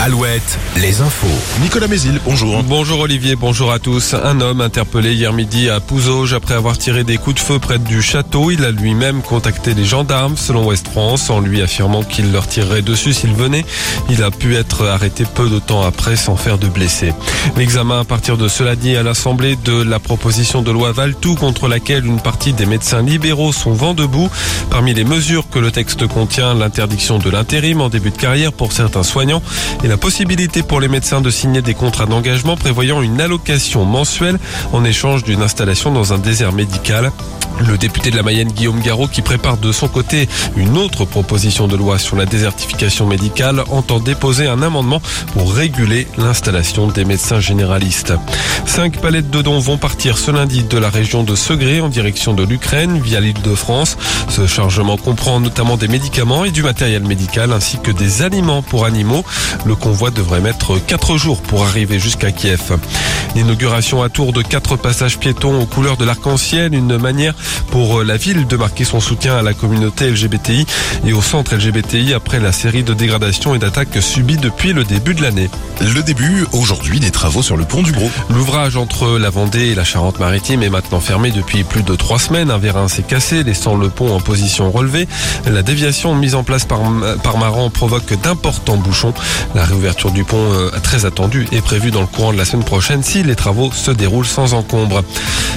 Alouette, les infos. Nicolas Mézil, bonjour. Bonjour Olivier, bonjour à tous. Un homme interpellé hier midi à Pouzauges après avoir tiré des coups de feu près du château. Il a lui-même contacté les gendarmes selon Ouest France en lui affirmant qu'il leur tirerait dessus s'il venait. Il a pu être arrêté peu de temps après sans faire de blessés. L'examen à partir de cela dit à l'Assemblée de la proposition de loi Valtou contre laquelle une partie des médecins libéraux sont vent debout. Parmi les mesures que le texte contient, l'interdiction de l'intérim en début de carrière pour certains soignants et la possibilité pour les médecins de signer des contrats d'engagement prévoyant une allocation mensuelle en échange d'une installation dans un désert médical. Le député de la Mayenne Guillaume Garot qui prépare de son côté une autre proposition de loi sur la désertification médicale entend déposer un amendement pour réguler l'installation des médecins généralistes. Cinq palettes de dons vont partir ce lundi de la région de Segré en direction de l'Ukraine via l'île de France. Ce chargement comprend notamment des médicaments et du matériel médical ainsi que des aliments pour animaux. Convoi devrait mettre quatre jours pour arriver jusqu'à Kiev. L'inauguration à tour de quatre passages piétons aux couleurs de l'arc-en-ciel, une manière pour la ville de marquer son soutien à la communauté LGBTI et au centre LGBTI après la série de dégradations et d'attaques subies depuis le début de l'année. Le début aujourd'hui des travaux sur le pont du Brou. L'ouvrage entre la Vendée et la Charente-Maritime est maintenant fermé depuis plus de trois semaines. Un vérin s'est cassé, laissant le pont en position relevée. La déviation mise en place par, par Maran provoque d'importants bouchons. La réouverture du pont, euh, très attendue, est prévue dans le courant de la semaine prochaine si les travaux se déroulent sans encombre.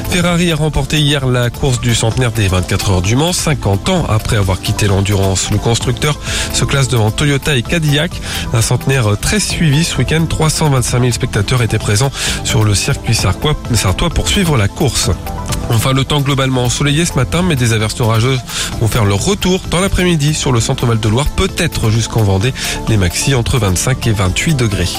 Ferrari a remporté hier la course du centenaire des 24 heures du Mans, 50 ans après avoir quitté l'endurance. Le constructeur se classe devant Toyota et Cadillac. Un centenaire très suivi ce week-end. 325 000 spectateurs étaient présents sur le circuit sartois pour suivre la course. Enfin, le temps globalement ensoleillé ce matin, mais des averses orageuses vont faire leur retour dans l'après-midi sur le centre Val de Loire, peut-être jusqu'en Vendée. Les maxi entre 25 et 28 degrés.